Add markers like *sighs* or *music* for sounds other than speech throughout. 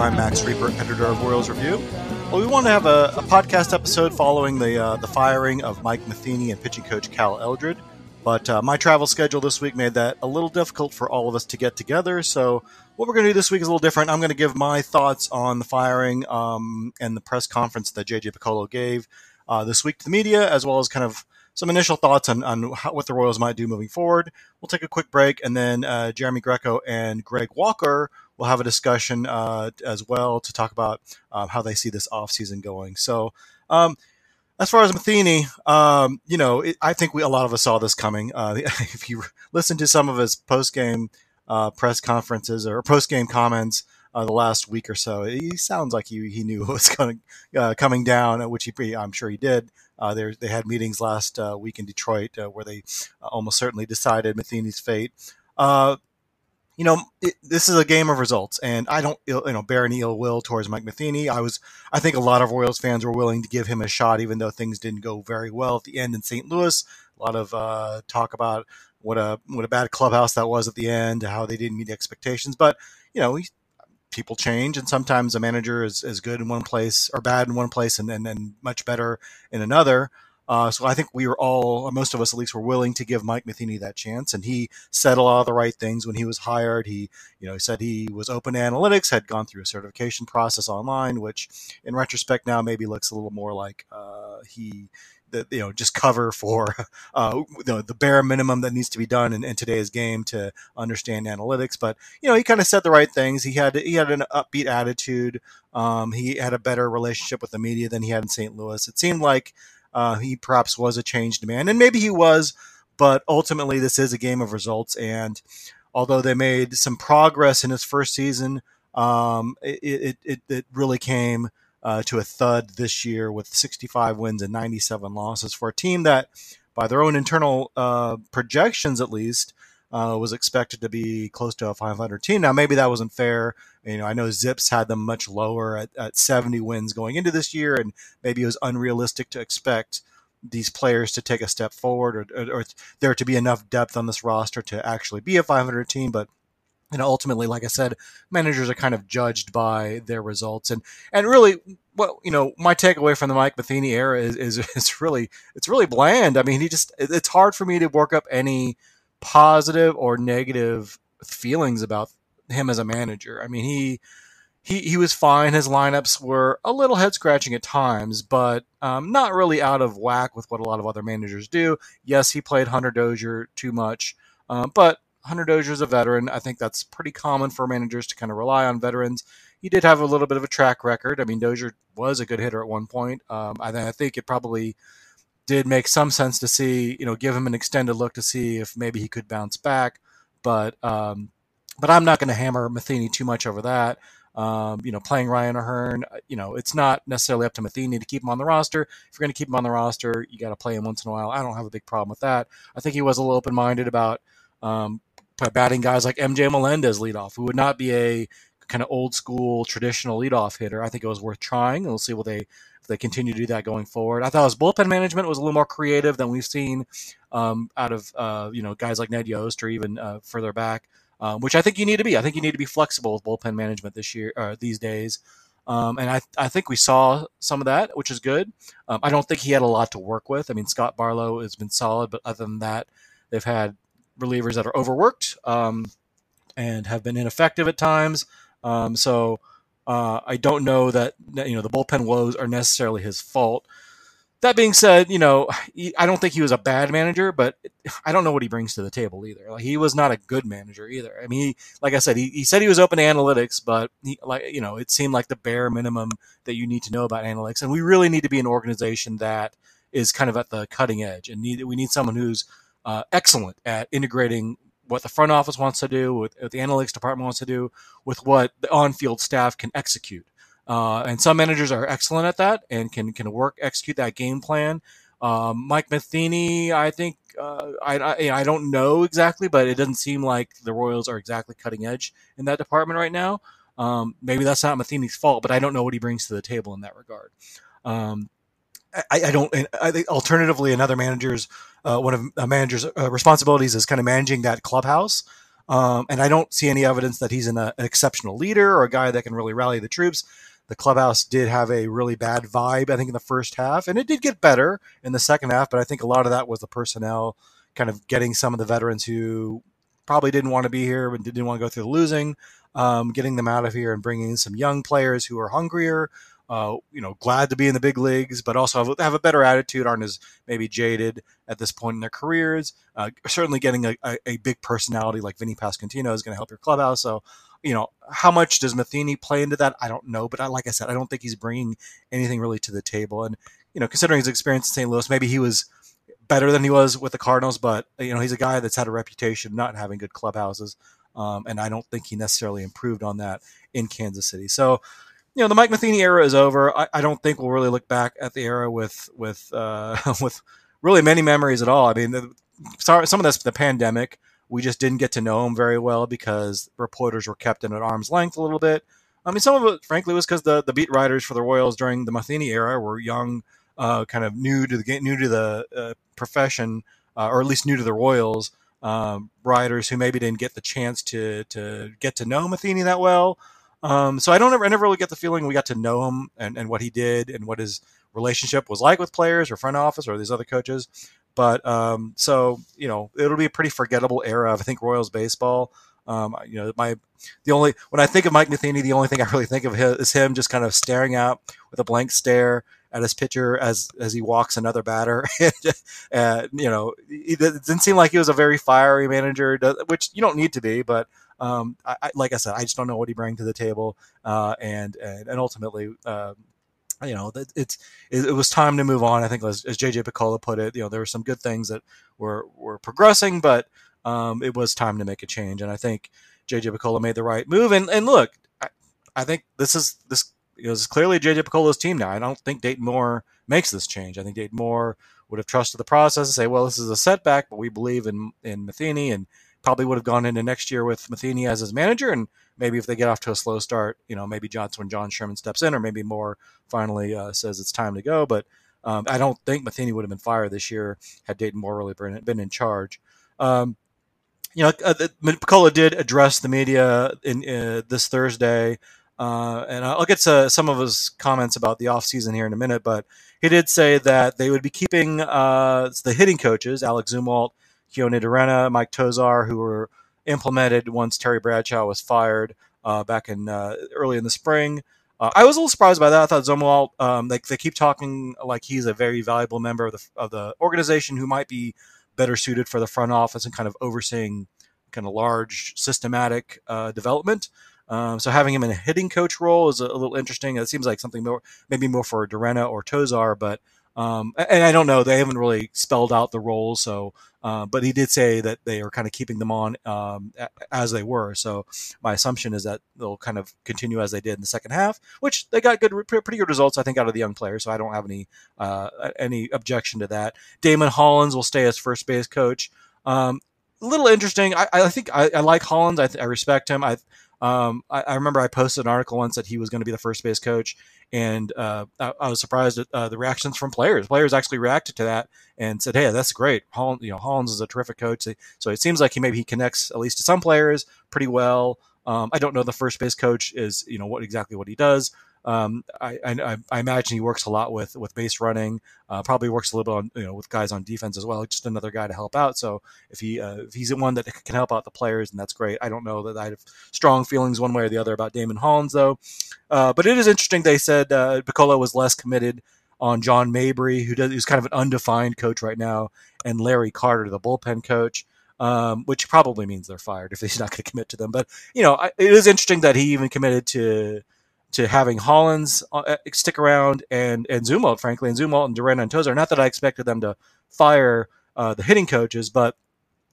I'm Max Rieper, editor of Royals Review. Well, we want to have a, a podcast episode following the uh, the firing of Mike Matheny and pitching coach Cal Eldred. But uh, my travel schedule this week made that a little difficult for all of us to get together. So what we're going to do this week is a little different. I'm going to give my thoughts on the firing um, and the press conference that JJ Picollo gave uh, this week to the media, as well as kind of some initial thoughts on, on how, what the Royals might do moving forward. We'll take a quick break, and then uh, Jeremy Greco and Greg Walker will have a discussion uh, as well to talk about uh, how they see this offseason going. So, um, as far as Matheny, um, you know, it, I think we a lot of us saw this coming. Uh, *laughs* if you listen to some of his post game uh, press conferences or post game comments, uh, the last week or so. He sounds like he, he knew *laughs* what was going, uh, coming down, which he I'm sure he did. Uh, they had meetings last uh, week in Detroit uh, where they uh, almost certainly decided Matheny's fate. You know, it, this is a game of results, and I don't, you know, bear any ill will towards Mike Matheny. I was, I think a lot of Royals fans were willing to give him a shot, even though things didn't go very well at the end in St. Louis. A lot of uh, talk about what a what a bad clubhouse that was at the end, how they didn't meet expectations. But you know, he people change and sometimes a manager is, is good in one place or bad in one place and, and, and much better in another. Uh, so I think we were all, most of us at least, were willing to give Mike Matheny that chance, and he said a lot of the right things when he was hired. He, you know, said he was open to analytics, had gone through a certification process online, which, in retrospect, now maybe looks a little more like uh, he you know just cover for *laughs* uh, you know, the bare minimum that needs to be done in, in, today's game to understand analytics. But you know he kind of said the right things. He had he had an upbeat attitude. Um, he had a better relationship with the media than he had in St. Louis. It seemed like uh, he perhaps was a changed man, and maybe he was. But ultimately, this is a game of results, and although they made some progress in his first season, um, it, it, it, really came uh, to a thud this year with 65 wins and 97 losses for a team that, by their own internal uh, projections at least, uh, was expected to be close to a 500 team. Now, maybe that wasn't fair. You know, I know ZiPS had them much lower at, at 70 wins going into this year, and maybe it was unrealistic to expect these players to take a step forward or, or, or there to be enough depth on this roster to actually be a 500 team. But you know, ultimately, like I said, managers are kind of judged by their results, and and really, what you know, my takeaway from the Mike Matheny era is is *laughs* it's really it's really bland. I mean, he just it's hard for me to work up any positive or negative feelings about him as a manager. I mean, he he he was fine. His lineups were a little head scratching at times, but um, not really out of whack with what a lot of other managers do. Yes, he played Hunter Dozier too much, um, but Hunter Dozier is a veteran. I think that's pretty common for managers to kind of rely on veterans. He did have a little bit of a track record. I mean, Dozier was a good hitter at one point. Um, I, I think it probably did make some sense to see, you know, give him an extended look to see if maybe he could bounce back. But um, but I'm not going to hammer Matheny too much over that. Um, you know, playing Ryan O'Hearn, uh, you know, it's not necessarily up to Matheny to keep him on the roster. If you're going to keep him on the roster, you got to play him once in a while. I don't have a big problem with that. I think he was a little open minded about um, batting guys like MJ Melendez leadoff, who would not be a kind of old school traditional leadoff hitter. I think it was worth trying. And we'll see what they they continue to do that going forward. I thought his bullpen management was a little more creative than we've seen um, out of uh, you know guys like Ned Yost or even uh, further back, um, which I think you need to be. I think you need to be flexible with bullpen management this year uh, these days. Um, and I, I think we saw some of that, which is good. Um, I don't think he had a lot to work with. I mean, Scott Barlow has been solid, but other than that, they've had relievers that are overworked um, and have been ineffective at times. Um, so uh, I don't know that you know the bullpen woes are necessarily his fault. That being said, you know he, I don't think he was a bad manager, but *sighs* I don't know what he brings to the table either. Like he was not a good manager either. I mean, he, like I said, he, he said he was open to analytics, but he, like you know, it seemed like the bare minimum that you need to know about analytics, and we really need to be an organization that is kind of at the cutting edge, and need we need someone who's uh, excellent at integrating what the front office wants to do, with what the analytics department wants to do, with what the on-field staff can execute. Uh, and some managers are excellent at that and can can work execute that game plan. Um, Mike Matheny, I think uh, I, I, I don't know exactly, but it doesn't seem like the Royals are exactly cutting edge in that department right now. Um, maybe that's not Matheny's fault, but I don't know what he brings to the table in that regard. Um, I, I, don't. I think alternatively, another manager's uh, one of a manager's uh, responsibilities is kind of managing that clubhouse. Um, and I don't see any evidence that he's an, uh, an exceptional leader or a guy that can really rally the troops. The clubhouse did have a really bad vibe, I think, in the first half, and it did get better in the second half. But I think a lot of that was the personnel kind of getting some of the veterans who probably didn't want to be here and didn't want to go through the losing, um, getting them out of here and bringing in some young players who are hungrier, uh, you know, glad to be in the big leagues, but also have, have, a better attitude, aren't as maybe jaded at this point in their careers. Uh, certainly getting a, a, a, big personality like Vinny Pasquantino is going to help your clubhouse. So, you know, how much does Matheny play into that? I don't know, but I, like I said, I don't think he's bringing anything really to the table. And, you know, considering his experience in St. Louis, maybe he was better than he was with the Cardinals, but, you know, he's a guy that's had a reputation not having good clubhouses. Um, and I don't think he necessarily improved on that in Kansas City. So, you know the Mike Matheny era is over. I, I, don't think we'll really look back at the era with with uh, *laughs* with really many memories at all. I mean, the, some of this the pandemic. We just didn't get to know him very well because reporters were kept in at arm's length a little bit. I mean, some of it, frankly, was because the, the beat writers for the Royals during the Matheny era were young, uh, kind of new to the new to the uh, profession, uh, or at least new to the Royals. Um, writers who maybe didn't get the chance to to get to know Matheny that well, um, so I don't ever, I never really get the feeling we got to know him and, and what he did and what his relationship was like with players or front office or these other coaches. But um, so you know, it'll be a pretty forgettable era of I think Royals baseball. Um, you know, my the only when I think of Mike Matheny, the only thing I really think of is him just kind of staring out with a blank stare at his pitcher as as he walks another batter. *laughs* and, you know, it didn't seem like he was a very fiery manager, which you don't need to be, but um, I, I, like I said, I just don't know what he brings to the table, uh, and, and, and ultimately. Uh, you know, it's it, was time to move on. I think, as, as JJ Picollo put it, you know, there were some good things that were were progressing, but um, it was time to make a change. And I think JJ Picollo made the right move. And and look, I think this is this this is clearly JJ Picollo's team now. I don't think Dayton Moore makes this change. I think Dayton Moore would have trusted the process and say, well, this is a setback, but we believe in in Matheny and probably would have gone into next year with Matheny as his manager. And maybe if they get off to a slow start, you know, maybe Johnson when John Sherman steps in, or maybe Moore finally uh, says it's time to go. But um, I don't think Matheny would have been fired this year had Dayton Moore really been, been in charge. Um, you know, uh, Picollo did address the media in uh, this Thursday, uh, and I'll get to some of his comments about the offseason here in a minute. But he did say that they would be keeping uh, the hitting coaches, Alec Zumwalt Keoni DeRenne, Mike Tosar, who were implemented once Terry Bradshaw was fired uh, back in uh, early in the spring. Uh, I was a little surprised by that. I thought Zumwalt, um, they, they keep talking like he's a very valuable member of the, of the organization who might be better suited for the front office and kind of overseeing kind of large systematic uh, development. Um, so having him in a hitting coach role is a, a, little interesting. It seems like something more, maybe more for DeRenne or Tosar, but um, and I don't know. They haven't really spelled out the roles, so uh, but he did say that they are kind of keeping them on um, as they were. So my assumption is that they'll kind of continue as they did in the second half, which they got good, pretty good results, I think, out of the young players. So I don't have any uh, any objection to that. Damon Hollins will stay as first base coach. Um, a little interesting. I, I think I, I, like Hollins. I, I respect him. I um, I, I, remember I posted an article once that he was going to be the first base coach, and uh, I, I, was surprised at uh, the reactions from players. Players actually reacted to that and said, "Hey, that's great. You know, Hollins is a terrific coach." So it seems like he maybe he connects at least to some players pretty well. Um, I don't know the first base coach is you know what exactly what he does, um, I, I, I, imagine he works a lot with with base running. Uh, probably works a little bit on you know with guys on defense as well. Just another guy to help out. So if he uh, if he's one that can help out the players, and that's great. I don't know that I have strong feelings one way or the other about Damon Hollins though. Uh, but it is interesting. They said uh, Picollo was less committed on John Mabry, who does who's kind of an undefined coach right now, and Larry Carter, the bullpen coach. Um, which probably means they're fired if he's not going to commit to them. But you know, it is interesting that he even committed to to having Hollins uh, uh, stick around and and Zumwalt, frankly, and Zumwalt and DeRenne and Tosar. Not that I expected them to fire uh, the hitting coaches, but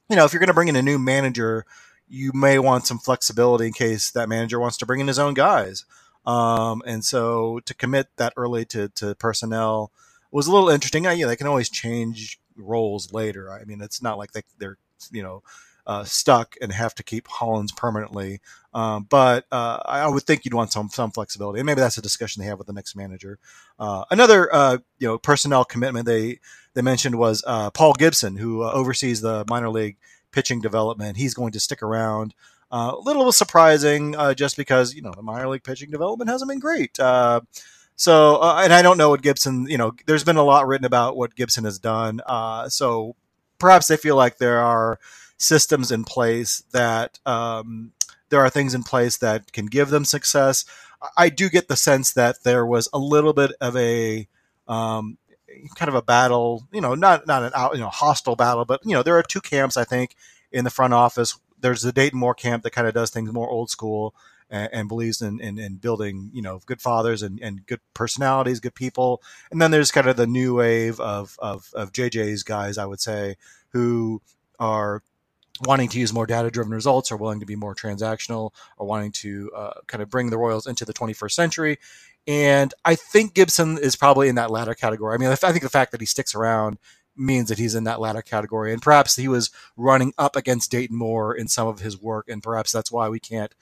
you know, if you're going to bring in a new manager, you may want some flexibility in case that manager wants to bring in his own guys. Um, and so to commit that early to, to personnel was a little interesting. Uh, yeah, they can always change roles later. I mean, it's not like they, they're you know uh, stuck and have to keep Hollins permanently. Um, but uh, I would think you'd want some some flexibility, and maybe that's a discussion they have with the next manager. Uh, another uh, you know personnel commitment they they mentioned was uh, Paul Gibson, who uh, oversees the minor league pitching development. He's going to stick around. A little surprising, just because you know the minor league pitching development hasn't been great. So, uh, and I don't know what Gibson. You know, there's been a lot written about what Gibson has done. Uh, so perhaps they feel like there are systems in place that um, there are things in place that can give them success. I do get the sense that there was a little bit of a um, kind of a battle, you know, not not an out, you know hostile battle, but you know there are two camps I think in the front office. There's the Dayton Moore camp that kind of does things more old school and, and believes in, in, in, building, you know, good fathers and, and good personalities, good people. And then there's kind of the new wave of, of, of JJ's guys, I would say, who are wanting to use more data driven results or willing to be more transactional or wanting to uh, kind of bring the Royals into the 21st century. And I think Gibson is probably in that latter category. I mean, I think the fact that he sticks around means that he's in that latter category. And perhaps he was running up against Dayton Moore in some of his work. And perhaps that's why we can't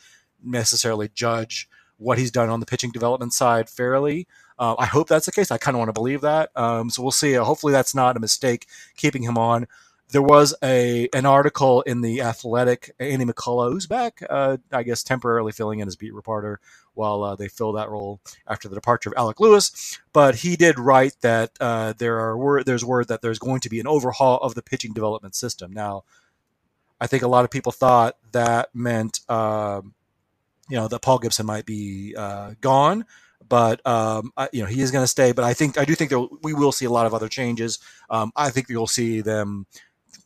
necessarily judge what he's done on the pitching development side fairly. Uh, I hope that's the case. I kind of want to believe that. Um, so we'll see. Uh, hopefully, that's not a mistake keeping him on there was a an article in the Athletic. Andy McCullough, who's back, uh, I guess, temporarily filling in as beat reporter while uh, they fill that role after the departure of Alec Lewis. But he did write that uh, there are word, there's word that there's going to be an overhaul of the pitching development system. Now, I think a lot of people thought that meant um, you know that Paul Gibson might be uh, gone but um, I, you know he is going to stay. But I think I do think we will see a lot of other changes. Um, I think you'll see them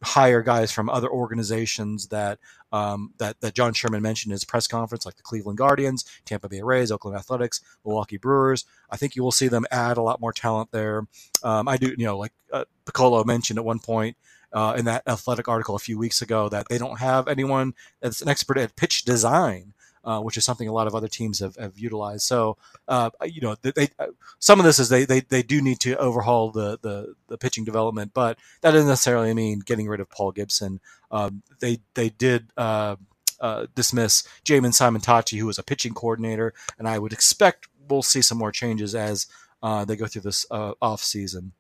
hire guys from other organizations that um, that that John Sherman mentioned in his press conference, like the Cleveland Guardians, Tampa Bay Rays, Oakland Athletics, Milwaukee Brewers. I think you will see them add a lot more talent there. Um, I do, you know, like uh, Picollo mentioned at one point. Uh, in that athletic article a few weeks ago, that they don't have anyone that's an expert at pitch design uh, which is something a lot of other teams have, have utilized. So, uh, you know, they, uh, some of this is they, they, they do need to overhaul the, the, the pitching development, but that doesn't necessarily mean getting rid of Paul Gibson. Um, they they did uh, uh, dismiss Jamin Simontacchi, who was a pitching coordinator, and I would expect we'll see some more changes as they go through this off season.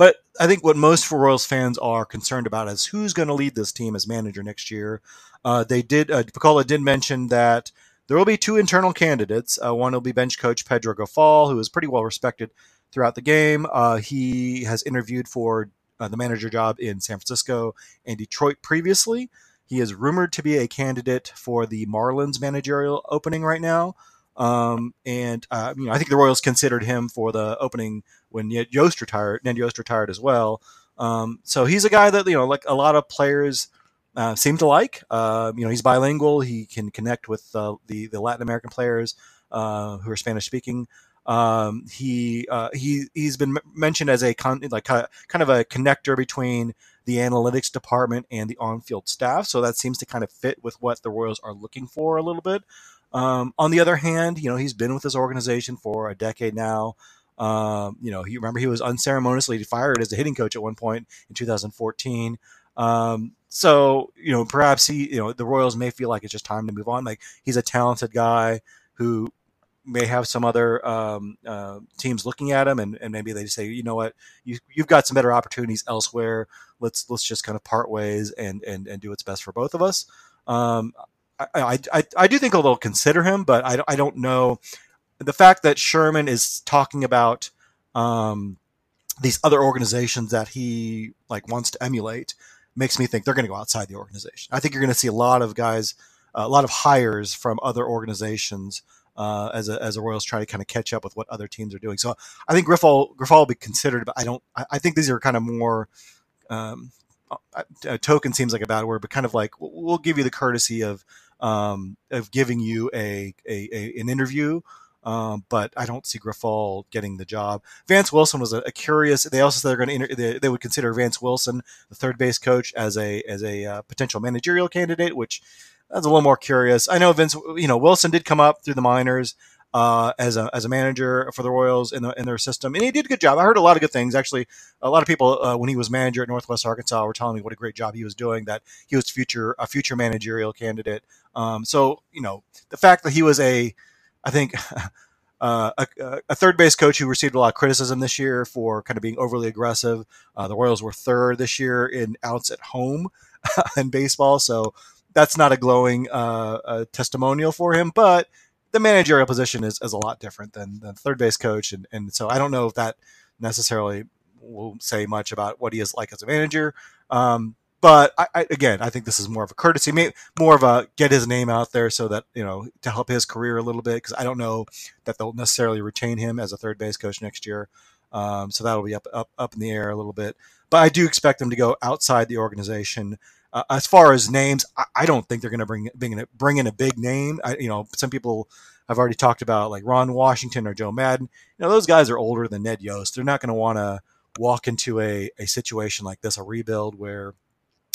But I think what most Royals fans are concerned about is who's going to lead this team as manager next year. Uh, they did. Uh, Picollo did mention that there will be two internal candidates. Uh, one will be bench coach Pedro Grifol, who is pretty well respected throughout the game. Uh, he has interviewed for uh, the manager job in San Francisco and Detroit previously. He is rumored to be a candidate for the Marlins managerial opening right now. Um, and uh, you know, I think the Royals considered him for the opening when Yost retired. Ned Yost retired as well. Um, so he's a guy that you know, like a lot of players uh, seem to like. Uh, you know, he's bilingual. He can connect with uh, the the Latin American players uh, who are Spanish speaking. Um, he uh, he he's been mentioned as a con- like kind of a connector between the analytics department and the on-field staff. So that seems to kind of fit with what the Royals are looking for a little bit. Um, on the other hand, you know, he's been with this organization for a decade now. Um, you know, he remember he was unceremoniously fired as a hitting coach at one point in 2014. Um, so you know, perhaps he, you know, the Royals may feel like it's just time to move on. Like he's a talented guy who may have some other um, uh, teams looking at him, and, and maybe they say, you know what, you, you've got some better opportunities elsewhere. Let's let's just kind of part ways and and and do what's best for both of us. Um, I, I, I do think they'll consider him, but I, I don't know the fact that Sherman is talking about um, these other organizations that he like wants to emulate makes me think they're going to go outside the organization. I think you're going to see a lot of guys, a lot of hires from other organizations uh, as a as a Royals try to kind of catch up with what other teams are doing. So I think Grifol Grifol will be considered, but I don't. I, I think these are kind of more. Um, a token seems like a bad word, but kind of like we'll give you the courtesy of um, of giving you a, a, a an interview um, but I don't see Grifol getting the job. Vance Wilson was a, a curious. They also said they're going to they, they, would consider Vance Wilson, the third base coach, as a as a uh, potential managerial candidate, which that's a little more curious. I know Vince, you know, Wilson did come up through the minors uh, as a as a manager for the Royals in the in their system, and he did a good job. I heard a lot of good things. Actually, a lot of people uh, when he was manager at Northwest Arkansas were telling me what a great job he was doing. That he was future a future managerial candidate. Um, so you know, the fact that he was a I think *laughs* uh, a, a, third base coach who received a lot of criticism this year for kind of being overly aggressive. Uh, the Royals were third this year in outs at home. *laughs* in baseball. So that's not a glowing uh, testimonial for him, but the managerial position is, is a lot different than the third base coach. And, and so I don't know if that necessarily will say much about what he is like as a manager. Um, but I, I, again, I think this is more of a courtesy, more of a get his name out there so that you know to help his career a little bit because I don't know that they'll necessarily retain him as a third base coach next year. Um, so that'll be up up up in the air a little bit. But I do expect them to go outside the organization. Uh, as far as names, I, I don't think they're going to bring bring in, bring in a big name. I, you know, some people I've already talked about like Ron Washington or Joe Maddon. You know, those guys are older than Ned Yost. They're not going to want to walk into a, a situation like this, a rebuild where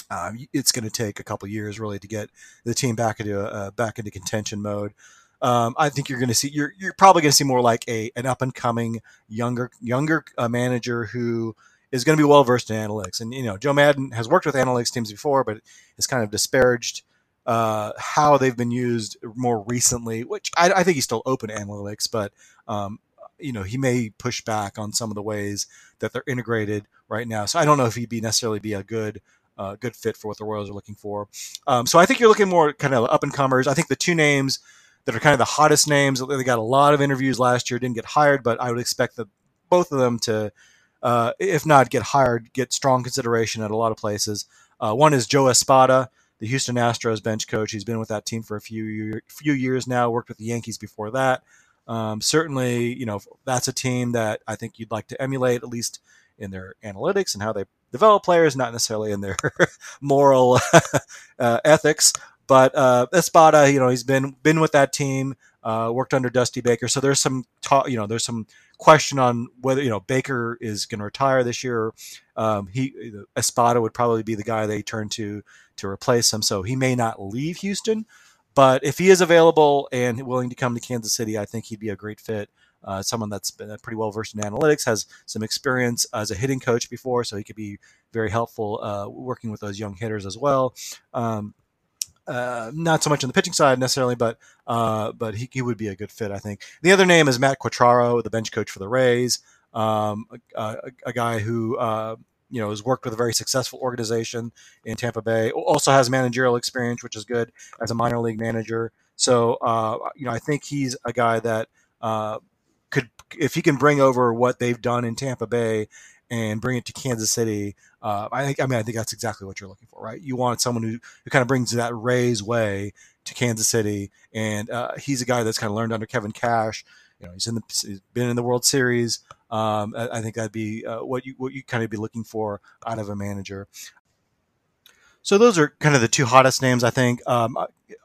um, it's going to take a couple years really to get the team back into uh, back into contention mode. Um, I think you're going to see you're you're probably going to see more like a an up and coming younger younger uh, manager who is going to be well versed in analytics. And you know, Joe Maddon has worked with analytics teams before, but has kind of disparaged uh, how they've been used more recently. Which I, I think he's still open to analytics, but um, you know, he may push back on some of the ways that they're integrated right now. So I don't know if he'd be necessarily be a good uh, good fit for what the Royals are looking for. Um, so I think you're looking more kind of up and comers. I think the two names that are kind of the hottest names, they got a lot of interviews last year, didn't get hired, but I would expect that both of them to, uh, if not get hired, get strong consideration at a lot of places. Uh, one is Joe Espada, the Houston Astros bench coach. He's been with that team for a few year, few years now. Worked with the Yankees before that. Um, certainly, you know that's a team that I think you'd like to emulate, at least in their analytics and how they develop players, not necessarily in their *laughs* moral *laughs* uh, ethics. But uh, Espada, you know, he's been been with that team, uh, worked under Dusty Baker. So there's some talk, you know, there's some question on whether you know Baker is going to retire this year. Um, he Espada would probably be the guy they turn to to replace him. So he may not leave Houston, but if he is available and willing to come to Kansas City, I think he'd be a great fit uh, someone that's been pretty well versed in analytics, has some experience as a hitting coach before, so he could be very helpful uh, working with those young hitters as well. Um, uh, not so much on the pitching side necessarily, but uh, but he, he, would be a good fit, I think. The other name is Matt Quatraro, the bench coach for the Rays, um, a, a, guy who uh, you know has worked with a very successful organization in Tampa Bay. Also has managerial experience, which is good as a minor league manager. So uh, you know, I think he's a guy that uh, could if he can bring over what they've done in Tampa Bay and bring it to Kansas City, uh, I think I mean I think that's exactly what you're looking for, right? You want someone who, who kind of brings that Rays way to Kansas City, and uh, he's a guy that's kind of learned under Kevin Cash. You know, he's in the he's been in the World Series. Um, I, I, think that'd be uh, what you what you kind of be looking for out of a manager. So those are kind of the two hottest names, I think. Um,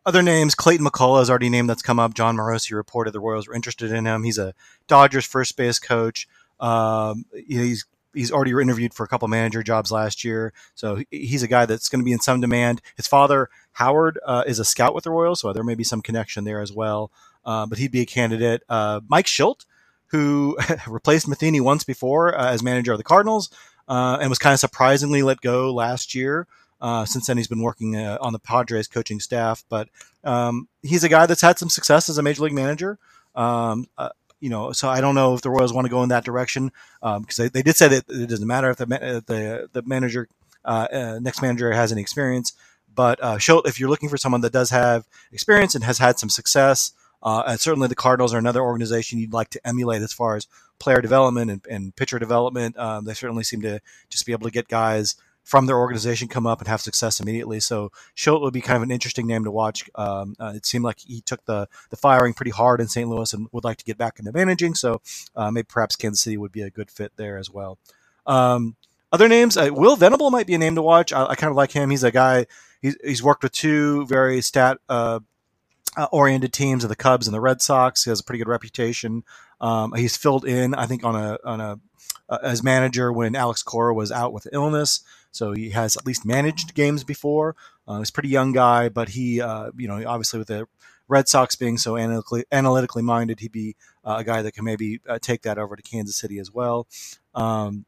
other names, Clayton McCullough is already named that's come up. Jon Morosi reported the Royals were interested in him. He's a Dodgers first base coach. Um, he's he's already interviewed for a couple manager jobs last year, so he's a guy that's going to be in some demand. His father Howard uh, is a scout with the Royals, so there may be some connection there as well. Uh, but he'd be a candidate. Uh, Mike Shildt, who *laughs* replaced Matheny once before uh, as manager of the Cardinals, uh, and was kind of surprisingly let go last year. Uh, since then, he's been working uh, on the Padres coaching staff, but um, he's a guy that's had some success as a major league manager. Um, uh, you know, so I don't know if the Royals want to go in that direction because um, they, they did say that it doesn't matter if the the, the manager uh, uh, next manager has any experience. But if you're looking for someone that does have experience and has had some success, and certainly the Cardinals are another organization you'd like to emulate as far as player development and, and pitcher development. Um, they certainly seem to just be able to get guys from their organization come up and have success immediately. So Shildt would be kind of an interesting name to watch. Um, uh, it seemed like he took the the firing pretty hard in St. Louis and would like to get back into managing. So uh, maybe perhaps Kansas City would be a good fit there as well. Um, other names, uh, Will Venable might be a name to watch. I, I, kind of like him. He's a guy. He's, he's worked with two very stat uh, uh, oriented teams of the Cubs and the Red Sox. He has a pretty good reputation. Um, he's filled in, I think, on a on a uh, as manager when Alex Cora was out with illness. So he has at least managed games before. Uh, he's a pretty young guy, but he, uh, you know, obviously with the Red Sox being so analytically, analytically minded, he'd be uh, a guy that can maybe uh, take that over to Kansas City as well. Um,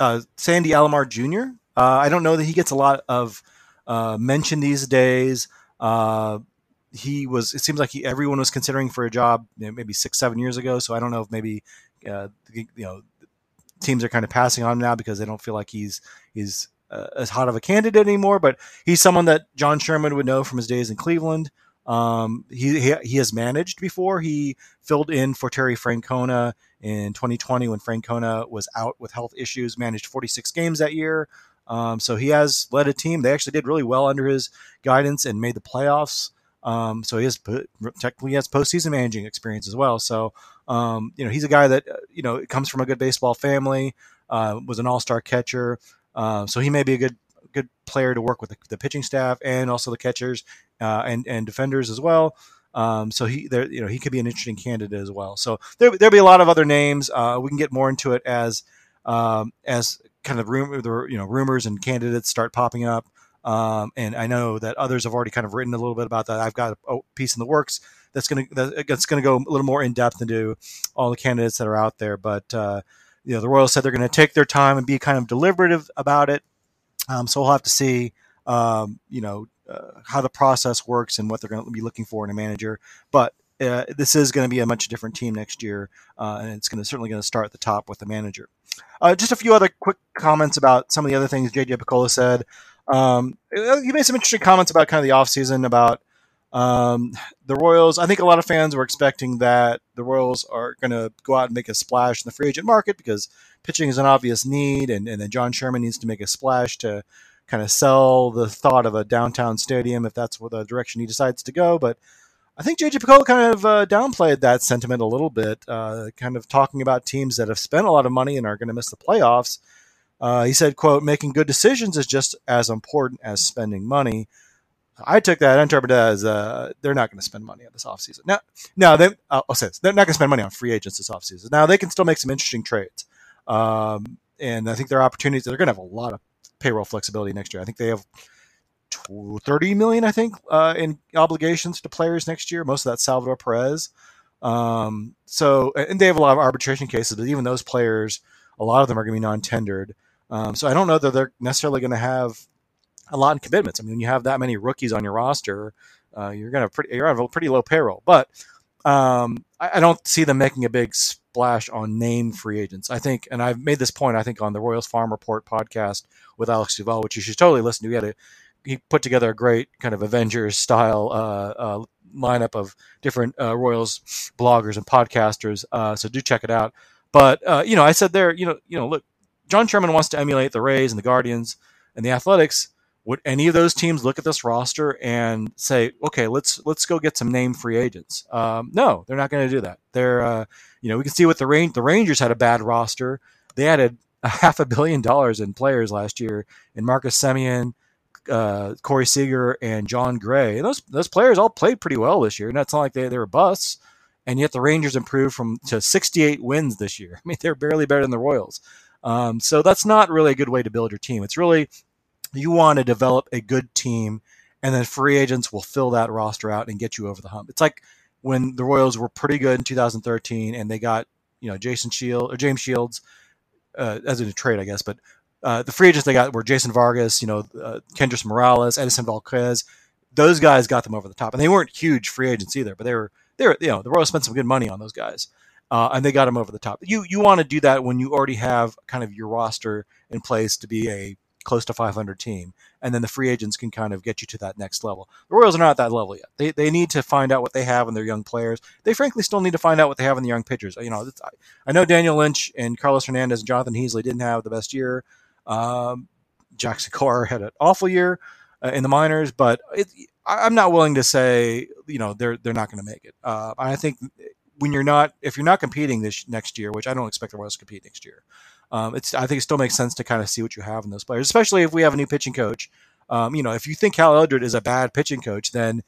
uh, Sandy Alomar Jr. Uh, I don't know that he gets a lot of mention these days. he was. It seems like he, everyone was considering for a job you know, maybe six, seven years ago. So I don't know if maybe you know teams are kind of passing on him now because they don't feel like he's he's uh, as hot of a candidate anymore, but he's someone that John Sherman would know from his days in Cleveland. Um, he, he, he has managed before. He filled in for Terry Francona in 2020 when Francona was out with health issues. Managed 46 games that year. Um, so he has led a team. They actually did really well under his guidance and made the playoffs. Um, so he has technically has postseason managing experience as well. So um, you know he's a guy that uh, you know comes from a good baseball family. Uh, was an all star catcher. Uh, so he may be a good good player to work with the, the pitching staff and also the catchers uh, and and defenders as well. Um, so he there you know he could be an interesting candidate as well. So there there'll be a lot of other names. Uh, we can get more into it as um, as kind of rumor the you know rumors and candidates start popping up. Um, and I know that others have already kind of written a little bit about that. I've got a piece in the works that's going to that's going to go a little more in depth into all the candidates that are out there. But uh, you know, the Royals said they're going to take their time and be kind of deliberative about it. Um, so we'll have to see, um, you know, uh, how the process works and what they're going to be looking for in a manager. But uh, this is going to be a much different team next year, uh, and it's going to certainly going to start at the top with the manager. Uh, just a few other quick comments about some of the other things JJ Picollo said. Um, he made some interesting comments about kind of the offseason about um, the Royals. I think a lot of fans were expecting that the Royals are going to go out and make a splash in the free agent market because pitching is an obvious need, and, and then John Sherman needs to make a splash to kind of sell the thought of a downtown stadium if that's what the direction he decides to go. But I think JJ Picollo kind of uh, downplayed that sentiment a little bit, uh, kind of talking about teams that have spent a lot of money and are going to miss the playoffs. Uh, he said, "quote Making good decisions is just as important as spending money." I took that and interpreted as uh, they're not going to spend money on this offseason. Now, now they, uh, I'll say this, they're not going to spend money on free agents this offseason. Now they can still make some interesting trades, um, and I think there are opportunities. They're going to have a lot of payroll flexibility next year. I think they have 30 million, I think, uh, in obligations to players next year. Most of that Salvador Perez. Um, so, and they have a lot of arbitration cases, but even those players, a lot of them are going to be non-tendered. Um, so I don't know that they're necessarily going to have a lot in commitments. I mean, when you have that many rookies on your roster, uh, you're to pretty, you're have a pretty low payroll. But um, I, I, don't see them making a big splash on name free agents. I think, and I've made this point, I think, on the Royals Farm Report podcast with Alex Duvall, which you should totally listen to. He had a he put together a great kind of Avengers style uh, uh, lineup of different uh, Royals bloggers and podcasters. Uh, so do check it out. But uh, you know, I said there, you know, you know, look, John Sherman wants to emulate the Rays and the Guardians and the Athletics. Would any of those teams look at this roster and say, "Okay, let's let's go get some name free agents"? Um, no, they're not going to do that. They're, uh, you know, we can see what the range. The Rangers had a bad roster. They added *laughs* a half a billion dollars in players last year in Marcus Semien, uh, Corey Seager, and Jon Gray. And those those players all played pretty well this year. And it's not like they, they were busts. And yet the Rangers improved from to 68 wins this year. *laughs* I mean, they're barely better than the Royals. Um, so that's not really a good way to build your team. It's really you want to develop a good team, and then free agents will fill that roster out and get you over the hump. It's like when the Royals were pretty good in 2013, and they got you know Jason Shield or James Shields uh, as in a trade, I guess, but uh, the free agents they got were Jason Vargas, you know, uh, Morales, Edinson Volquez. Those guys got them over the top, and they weren't huge free agents either, but they were they were you know the Royals spent some good money on those guys. Uh, and they got them over the top. You you want to do that when you already have kind of your roster in place to be a close to 500 team, and then the free agents can kind of get you to that next level. The Royals are not at that level yet. They, they need to find out what they have in their young players. They frankly still need to find out what they have in the young pitchers. You know, I, know Daniel Lynch and Carlos Hernandez and Jonathan Heasley didn't have the best year. Um, Jackson Kowar had an awful year uh, in the minors, but it, I, am not willing to say you know they're they're not going to make it. Uh, I think when you're not if you're not competing this next year, which I don't expect the Royals to compete next year, um, it's I think it still makes sense to kind of see what you have in those players, especially if we have a new pitching coach. Um, you know, if you think Cal Eldred is a bad pitching coach, then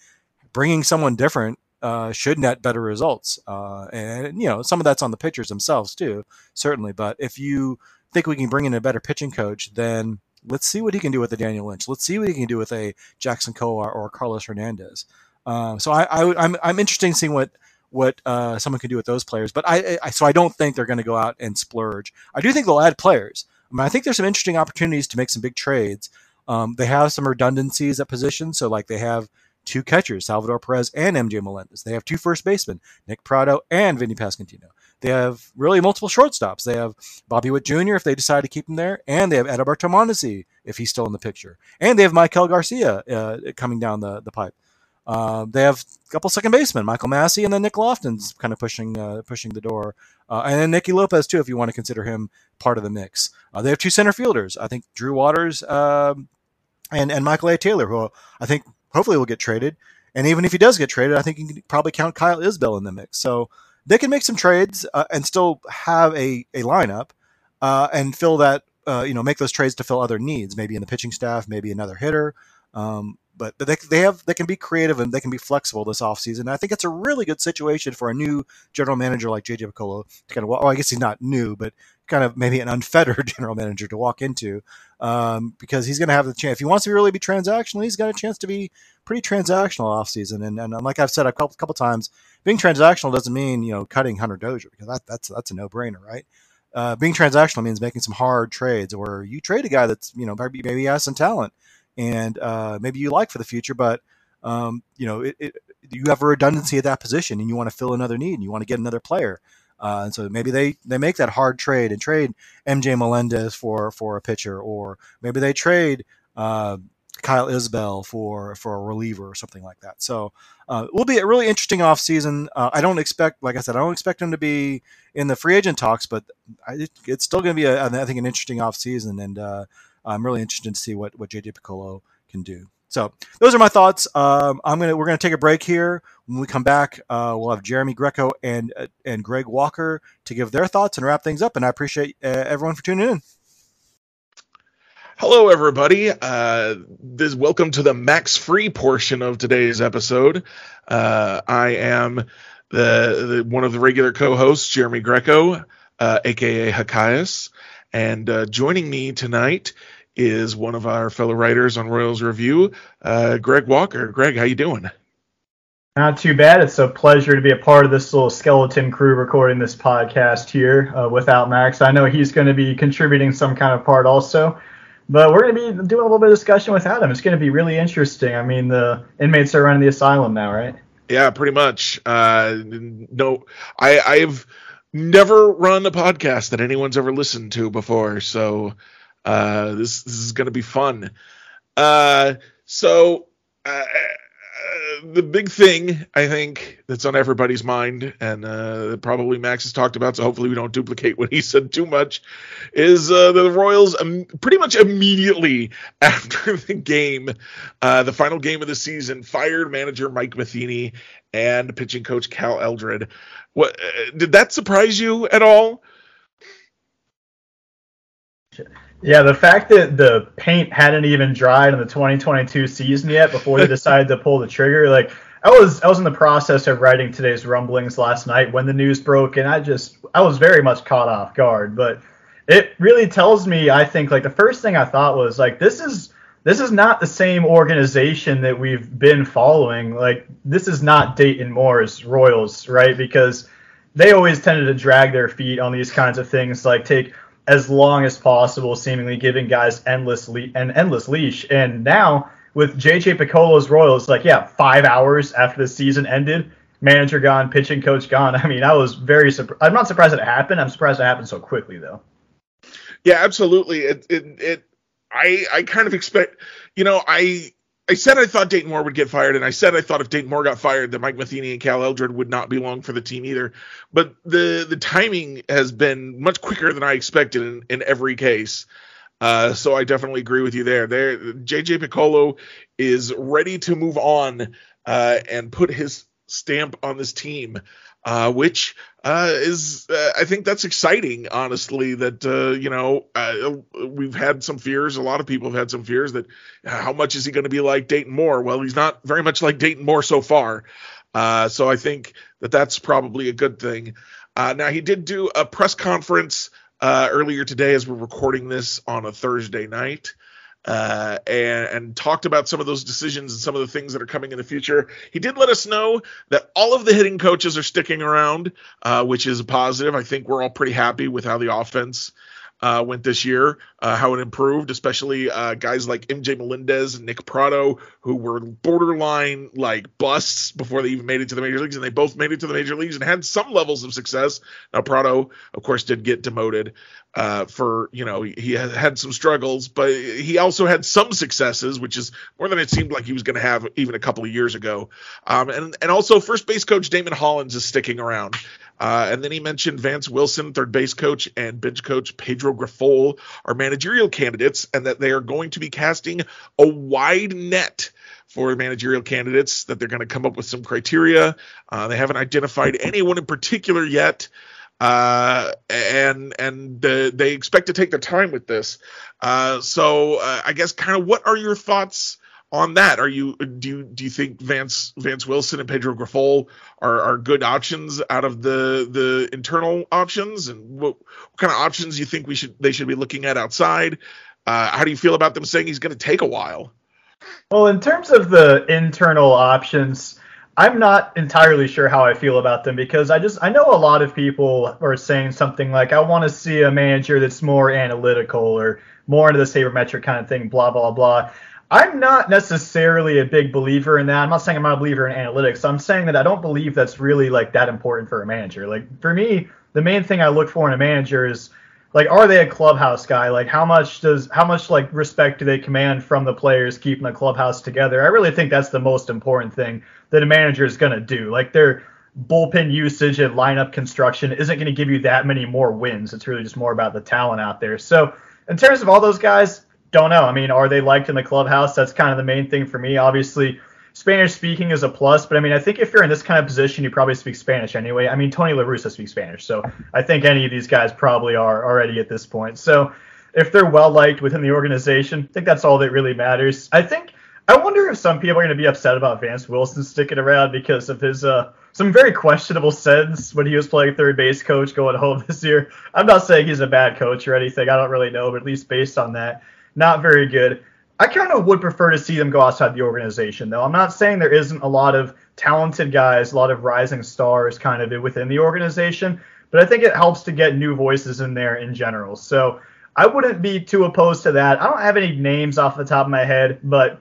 bringing someone different uh, should net better results. Uh, and you know, some of that's on the pitchers themselves too, certainly. But if you think we can bring in a better pitching coach, then let's see what he can do with a Daniel Lynch. Let's see what he can do with a Jackson Kowar or Carlos Hernandez. Uh, so I, I, I'm I'm interested in seeing what what uh, someone can do with those players. But I, I so I don't think they're going to go out and splurge. I do think they'll add players. I mean, I think there's some interesting opportunities to make some big trades. Um, they have some redundancies at positions, so like they have two catchers, Salvador Perez and MJ Melendez. They have two first basemen, Nick Pratto and Vinny Pasquantino. They have really multiple shortstops. They have Bobby Witt Jr. if they decide to keep him there, and they have Adalberto Mondesi if he's still in the picture, and they have Maikel Garcia uh, coming down the the pipe. Uh, they have a couple second basemen, Michael Massey, and then Nick Loftin's kind of pushing uh, pushing the door, uh, and then Nicky Lopez too, if you want to consider him part of the mix. Uh, they have two center fielders. I think Drew Waters um, and and Michael A. Taylor, who I think hopefully will get traded. And even if he does get traded, I think you can probably count Kyle Isbel in the mix. So they can make some trades uh, and still have a, a lineup uh, and fill that, you know, make those trades to fill other needs, maybe in the pitching staff, maybe another hitter. Um, but they, they have they can be creative and they can be flexible this offseason. I think it's a really good situation for a new general manager like JJ Picollo to kind of well, I guess he's not new, but kind of maybe an unfettered *laughs* general manager to walk into um, because he's going to have the chance. If he wants to really be transactional, he's got a chance to be pretty transactional offseason. And, and like I've said a couple, couple times, being transactional doesn't mean you know cutting Hunter Dozier because that, that's that's a no brainer, right? Uh, being transactional means making some hard trades, or you trade a guy that's you know maybe maybe has some talent and uh, maybe you like for the future, but um, you know it, it, you have a redundancy at that position, and you want to fill another need, and you want to get another player. Uh, and so maybe they, they make that hard trade and trade MJ Melendez for for a pitcher, or maybe they trade uh, Kyle Isbel for for a reliever or something like that. So uh, it will be a really interesting offseason. Uh, I don't expect, like I said, I don't expect him to be in the free agent talks, but I, it's still going to be, a, I think, an interesting offseason, and uh, I'm really interested to see what what JJ Picollo can do. So those are my thoughts. Um, I'm gonna we're gonna take a break here. When we come back, uh, we'll have Jeremy Greco and uh, and Greg Walker to give their thoughts and wrap things up. And I appreciate uh, everyone for tuning in. Hello, everybody. Uh, this welcome to the Max Rieper portion of today's episode. Uh, I am the, the, one of the regular co-hosts, Jeremy Greco, aka uh, Hokius, and joining me tonight is one of our fellow writers on Royals Review, uh, Greg Walker. Greg, how you doing? Not too bad. It's a pleasure to be a part of this little skeleton crew recording this podcast here uh, without Max. I know he's going to be contributing some kind of part also, but we're going to be doing a little bit of discussion without him. It's going to be really interesting. I mean, the inmates are running the asylum now, right? Yeah, pretty much. Uh, no, I, I've never run a podcast that anyone's ever listened to before, so uh, this this is going to be fun. Uh, so uh, the big thing I think that's on everybody's mind, and uh, probably Max has talked about, so hopefully we don't duplicate what he *laughs* said too much, is uh, the Royals um, pretty much immediately *laughs* after the game, uh, the final game of the season, fired manager Mike Matheny and pitching coach Cal Eldred. What uh, did that surprise you at all? Yeah, the fact that the paint hadn't even dried in the 2022 season yet before they *laughs* decided to pull the trigger, like I was I was in the process of writing today's rumblings last night when the news broke, and I just I was very much caught off guard. But it really tells me, I think, like the first thing I thought was like this is this is not the same organization that we've been following. Like this is not Dayton Moore's Royals, right? Because they always tended to drag their feet on these kinds of things, like take as long as possible, seemingly giving guys endless le- an endless leash. And now with JJ Picollo's Royals, like yeah, five hours after the season ended, manager gone, pitching coach gone. *laughs* I mean, I was very surprised. I'm not surprised it happened. I'm surprised it happened so quickly though. Yeah, absolutely. It it, it I I kind of expect, you know, I I said I thought Dayton Moore would get fired, and I said I thought if Dayton Moore got fired, that Mike Matheny and Cal Eldred would not be long for the team either. But the the timing has been much quicker than I expected in, in every case. Uh, so I definitely agree with you there. There, JJ Picollo is ready to move on uh, and put his stamp on this team uh, which uh, is uh, I think that's exciting. Honestly, that uh, you know uh, we've had some fears. A lot of people have had some fears that uh, how much is he going to be like Dayton Moore? Well, he's not very much like Dayton Moore so far. so I think that that's probably a good thing. now he did do a press conference earlier today as we're recording this on a Thursday night uh, and, and, talked about some of those decisions and some of the things that are coming in the future. He did let us know that all of the hitting coaches are sticking around, uh, which is a positive. I think we're all pretty happy with how the offense uh, went this year, uh, how it improved, especially uh, guys like MJ Melendez and Nick Pratto, who were borderline like busts before they even made it to the major leagues, and they both made it to the major leagues and had some levels of success. Now Prado, of course, did get demoted uh, for you know he had some struggles, but he also had some successes, which is more than it seemed like he was going to have even a couple of years ago. Um, and and also first base coach Damon Hollins is sticking around. Uh, and then he mentioned Vance Wilson, third base coach, and bench coach Pedro Grifol are managerial candidates, and that they are going to be casting a wide net for managerial candidates. That they're going to come up with some criteria. Uh, they haven't identified anyone in particular yet uh, and and the, they expect to take their time with this. Uh, so uh, I guess kind of what are your thoughts on that? Are you do you do you think Vance Vance Wilson and Pedro Grifol are, are good options out of the the internal options, and what, what kind of options you think we should they should be looking at outside? Uh, how do you feel about them saying he's going to take a while? Well, in terms of the internal options, I'm not entirely sure how I feel about them because I just I know a lot of people are saying something like I want to see a manager that's more analytical or more into the sabermetric kind of thing, blah blah blah. I'm not necessarily a big believer in that. I'm not saying I'm not a believer in analytics. I'm saying that I don't believe that's really like that important for a manager. Like for me, the main thing I look for in a manager is like are they a clubhouse guy? Like how much does how much like respect do they command from the players keeping the clubhouse together? I really think that's the most important thing that a manager is going to do. Like their bullpen usage and lineup construction isn't going to give you that many more wins. It's really just more about the talent out there. So in terms of all those guys don't know. I mean are they liked in the clubhouse? That's kind of the main thing for me. Obviously Spanish speaking is a plus, but I mean, I think if you're in this kind of position, you probably speak Spanish anyway. I mean, Tony La Russa speaks Spanish, so I think any of these guys probably are already at this point. So if they're well liked within the organization, I think that's all that really matters. I think I wonder if some people are going to be upset about Vance Wilson sticking around because of his uh, some very questionable sense when he was playing third base coach going home *laughs* this year. I'm not saying he's a bad coach or anything. I don't really know, but at least based on that, not very good. I kind of would prefer to see them go outside the organization, though. I'm not saying there isn't a lot of talented guys, a lot of rising stars kind of within the organization, but I think it helps to get new voices in there in general. So I wouldn't be too opposed to that. I don't have any names off the top of my head, but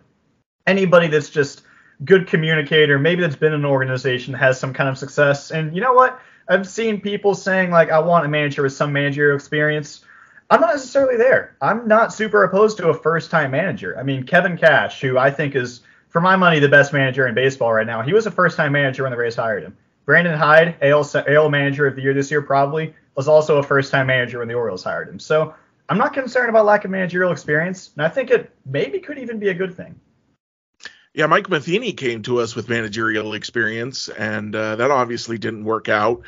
anybody that's just good communicator, maybe that's been in an organization has some kind of success. And you know what? I've seen people saying like I want a manager with some managerial experience. I'm not necessarily there. I'm not super opposed to a first time manager. I mean, Kevin Cash, who I think is, for my money, the best manager in baseball right now, he was a first time manager when the Rays hired him. Brandon Hyde, AL, AL manager of the year this year, probably, was also a first time manager when the Orioles hired him. So I'm not concerned about lack of managerial experience, and I think it maybe could even be a good thing. Yeah, Mike Matheny came to us with managerial experience, and uh, that obviously didn't work out.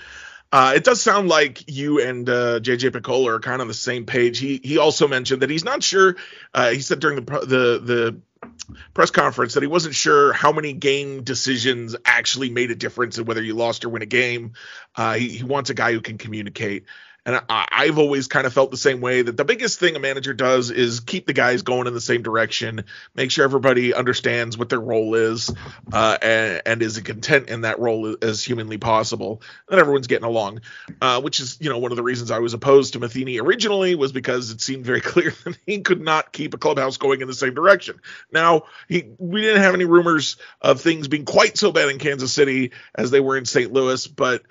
Uh, it does sound like you and uh, JJ Picollo are kind of on the same page. He he also mentioned that he's not sure. Uh, he said during the the the press conference that he wasn't sure how many game decisions actually made a difference in whether you lost or win a game. Uh, he, he wants a guy who can communicate. And I, have always kind of felt the same way that the biggest thing a manager does is keep the guys going in the same direction, make sure everybody understands what their role is, uh, and, and, is content in that role as humanly possible, and everyone's getting along. Uh, which is, you know, one of the reasons I was opposed to Matheny originally was because it seemed very *laughs* clear that he could not keep a clubhouse going in the same direction. Now, he we didn't have any rumors of things being quite so bad in Kansas City as they were in St. Louis, but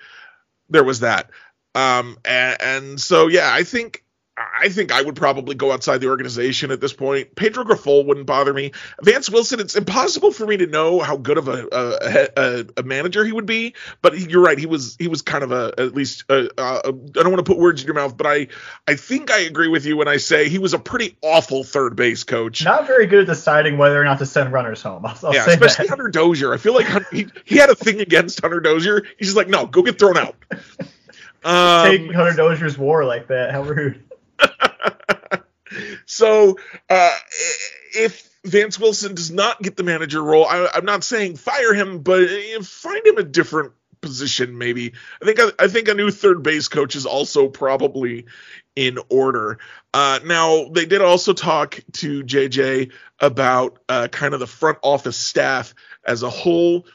there was that. Um, and, and so yeah, I think I think I would probably go outside the organization at this point. Pedro Grifol wouldn't bother me. Vance Wilson, it's impossible for me to know how good of a a, a, a manager he would be. But you're right, he was he was kind of a at least I don't want to put words in your mouth, but I I think I agree with you when I say he was a pretty awful third base coach. Not very good at deciding whether or not to send runners home. *laughs* I'll, I'll yeah, especially that. Hunter Dozier. I feel like he he had a thing against Hunter Dozier. He's just like, no, go get thrown out. *laughs* Um, Take Hunter Dozier's war like that. How rude. *laughs* so uh, if Vance Wilson does not get the manager role, I, am not saying fire him, but find him a different position. Maybe I think I, I think a new third base coach is also probably in order. Uh, now they did also talk to JJ about uh, kind of the front office staff as a whole.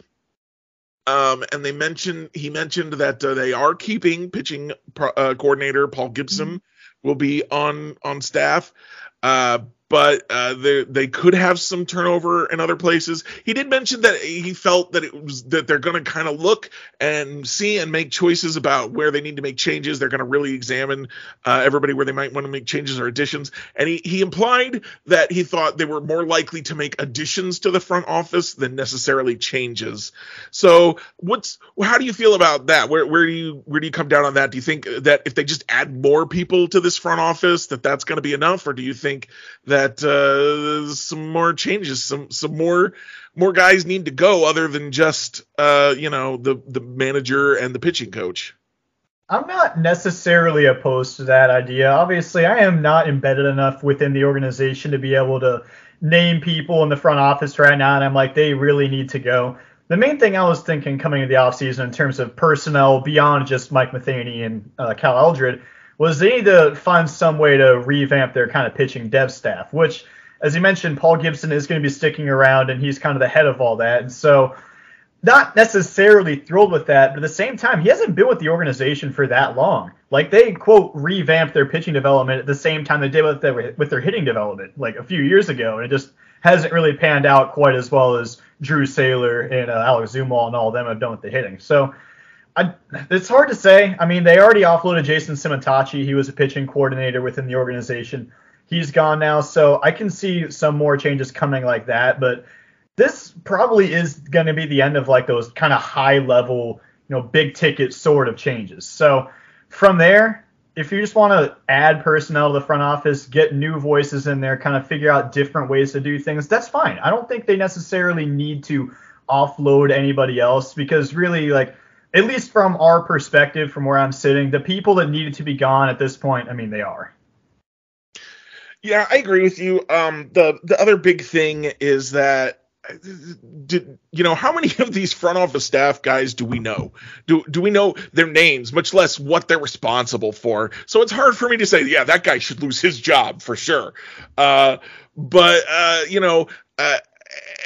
Um, and they mentioned he mentioned that uh, they are keeping pitching pro, uh, coordinator Paul Gibson, will be on on staff. Uh, but uh, they they could have some turnover in other places. He did mention that he felt that it was that they're going to kind of look and see and make choices about where they need to make changes. They're going to really examine uh, everybody where they might want to make changes or additions. And he he implied that he thought they were more likely to make additions to the front office than necessarily changes. So what's how do you feel about that? Where where do you where do you come down on that? Do you think that if they just add more people to this front office that that's going to be enough, or do you think that that uh, some more changes, some some more more guys need to go other than just uh, you know the the manager and the pitching coach. I'm not necessarily opposed to that idea. Obviously, I am not embedded enough within the organization to be able to name people in the front office right now, and I'm like, they really need to go. The main thing I was thinking coming into the offseason in terms of personnel beyond just Mike Matheny and uh, Cal Eldred was they need to find some way to revamp their kind of pitching dev staff, which, as you mentioned, Paul Gibson is going to be sticking around and he's kind of the head of all that. And so, not necessarily thrilled with that, but at the same time, he hasn't been with the organization for that long. Like they quote revamped their pitching development at the same time they did with their with their hitting development, like a few years ago, and it just hasn't really panned out quite as well as Drew Saylor and uh, Alec Zumwalt and all of them have done with the hitting. So I, it's hard to say. I mean, they already offloaded Jason Simontacchi. He was a pitching coordinator within the organization. He's gone now, so I can see some more changes coming like that. But this probably is going to be the end of like those kind of high level, you know, big ticket sort of changes. So from there, if you just want to add personnel to the front office, get new voices in there, kind of figure out different ways to do things, that's fine. I don't think they necessarily need to offload anybody else because really, like at least from our perspective, from where I'm sitting, the people that needed to be gone at this point, I mean, they are. Yeah, I agree with you. Um, the the other big thing is that did you know how many of these front office staff guys do we know do do we know their names much less what they're responsible for so it's hard for me to say yeah that guy should lose his job for sure uh, but uh, you know uh,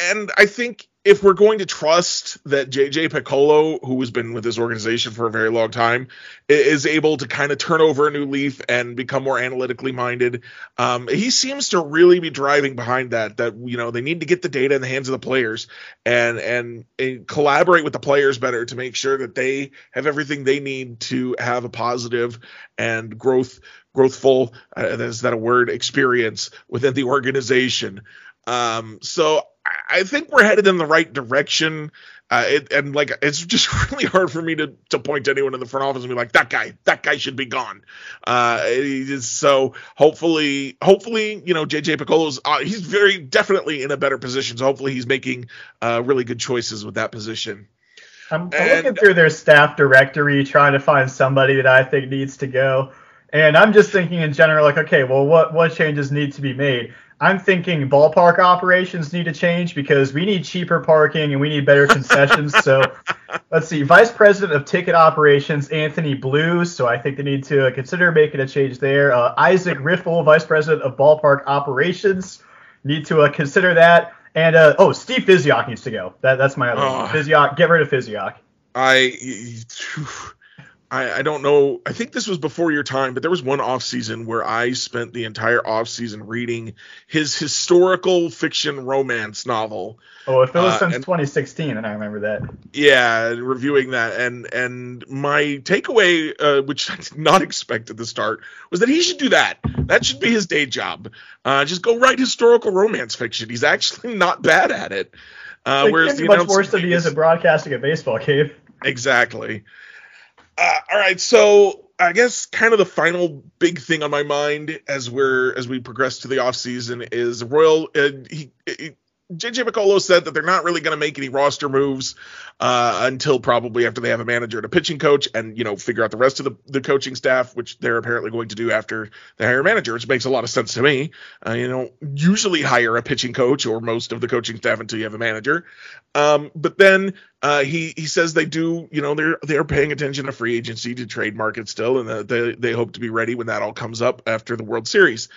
and i think if we're going to trust that JJ Picollo, who has been with this organization for a very long time, is able to kind of turn over a new leaf and become more analytically minded, um, he seems to really be driving behind that. That you know they need to get the data in the hands of the players and and, and collaborate with the players better to make sure that they have everything they need to have a positive and growth growthful uh, is that a word experience within the organization. Um, so I think we're headed in the right direction. Uh, it, and like it's just *laughs* really hard for me to to point to anyone in the front office and be like that guy that guy should be gone. Uh, so hopefully hopefully you know JJ Picollo's uh, he's very definitely in a better position. So hopefully he's making uh, really good choices with that position. I'm, I'm and, looking through their staff directory trying to find somebody that I think needs to go. And I'm just thinking in general, like, okay, well, what what changes need to be made? I'm thinking ballpark operations need to change because we need cheaper parking and we need better concessions. so *laughs* let's see, Vice President of Ticket Operations Anthony Blue. So I think they need to consider making a change there. Uh, Isaac Riffle, Vice President of Ballpark Operations, need to uh, consider that. And uh, oh, Steve Physioc needs to go. That, that's my other oh. Get rid of Physioc. I. *laughs* I, I, don't know. I think this was before your time, but there was one off season where I spent the entire off season reading his historical fiction romance novel. Oh, if it was uh, since and, 2016, and I remember that. Yeah, reviewing that, and and my takeaway, uh, which *laughs* I did not expect at the start, was that he should do that. That should be his day job. Uh, just go write historical romance fiction. He's actually *laughs* not bad at it. Uh, it whereas the much worse than he is at broadcasting a baseball game. Exactly. Uh, all right, so I guess kind of the final big thing on my mind as we're as we progress to the off season is Royal. Uh, he, he JJ Picollo said that they're not really going to make any roster moves uh, until probably after they have a manager and a pitching coach, and you know figure out the rest of the, the coaching staff, which they're apparently going to do after they hire a manager, which makes a lot of sense to me. Uh, you know, usually hire a pitching coach or most of the coaching staff until you have a manager. Um, but then uh, he he says they do, you know, they're they're paying attention to free agency to trade market still, and they they hope to be ready when that all comes up after the World Series.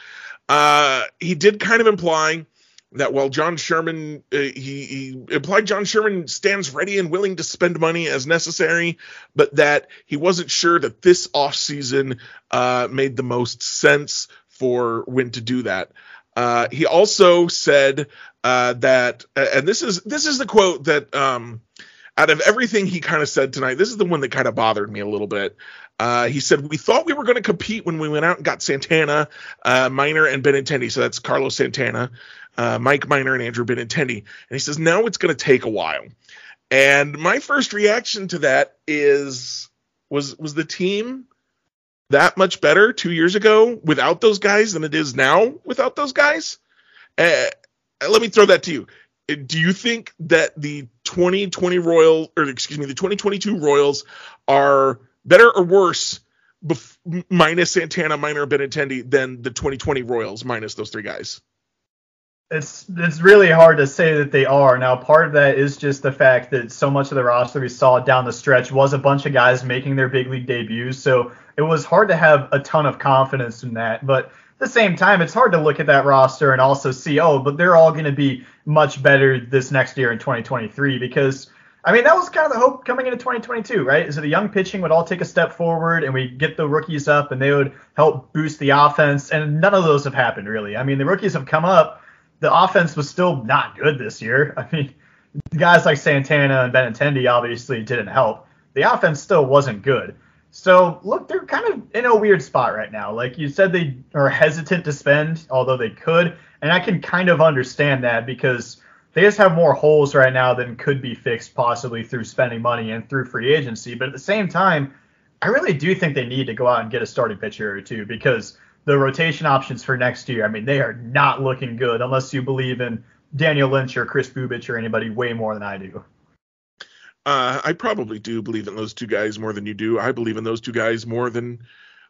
Uh, he did kind of imply that while John Sherman uh, he, he implied John Sherman stands ready and willing to spend money as necessary, but that he wasn't sure that this offseason uh, made the most sense for when to do that. Uh, he also said uh, that, and this is this is the quote that um, out of everything he kind of said tonight, this is the one that kind of bothered me a little bit. Uh, he said, We thought we were going to compete when we went out and got Santana, uh, Minor, and Benintendi. So that's Carlos Santana, uh, Mike Minor, and Andrew Benintendi. And he says, Now it's going to take a while. And my first reaction to that is was was the team that much better two years ago without those guys than it is now without those guys? Uh, let me throw that to you. Do you think that the 2020 Royal or excuse me, the 2022 Royals are better or worse bef- minus Santana, Minor, Benintendi than the 2020 Royals minus those three guys? It's it's really hard to say that they are. Now, part of that is just the fact that so much of the roster we saw down the stretch was a bunch of guys making their big league debuts, so it was hard to have a ton of confidence in that. But at the same time, it's hard to look at that roster and also see, oh, but they're all going to be much better this next year in 2023 because I mean, that was kind of the hope coming into 2022, right? Is that the young pitching would all take a step forward and we get the rookies up and they would help boost the offense. And none of those have happened, really. I mean, the rookies have come up. The offense was still not good this year. *laughs* I mean, guys like Santana and Benintendi obviously didn't help. The offense still wasn't good. So, look, they're kind of in a weird spot right now. Like you said, they are hesitant to spend, although they could. And I can kind of understand that because they just have more holes right now than could be fixed possibly through spending money and through free agency. But at the same time, I really do think they need to go out and get a starting pitcher or two because the rotation options for next year, I mean, they are not looking good unless you believe in Daniel Lynch or Kris Bubic or anybody way more than I do. Uh, I probably do believe in those two guys more than you do. I believe in those two guys more than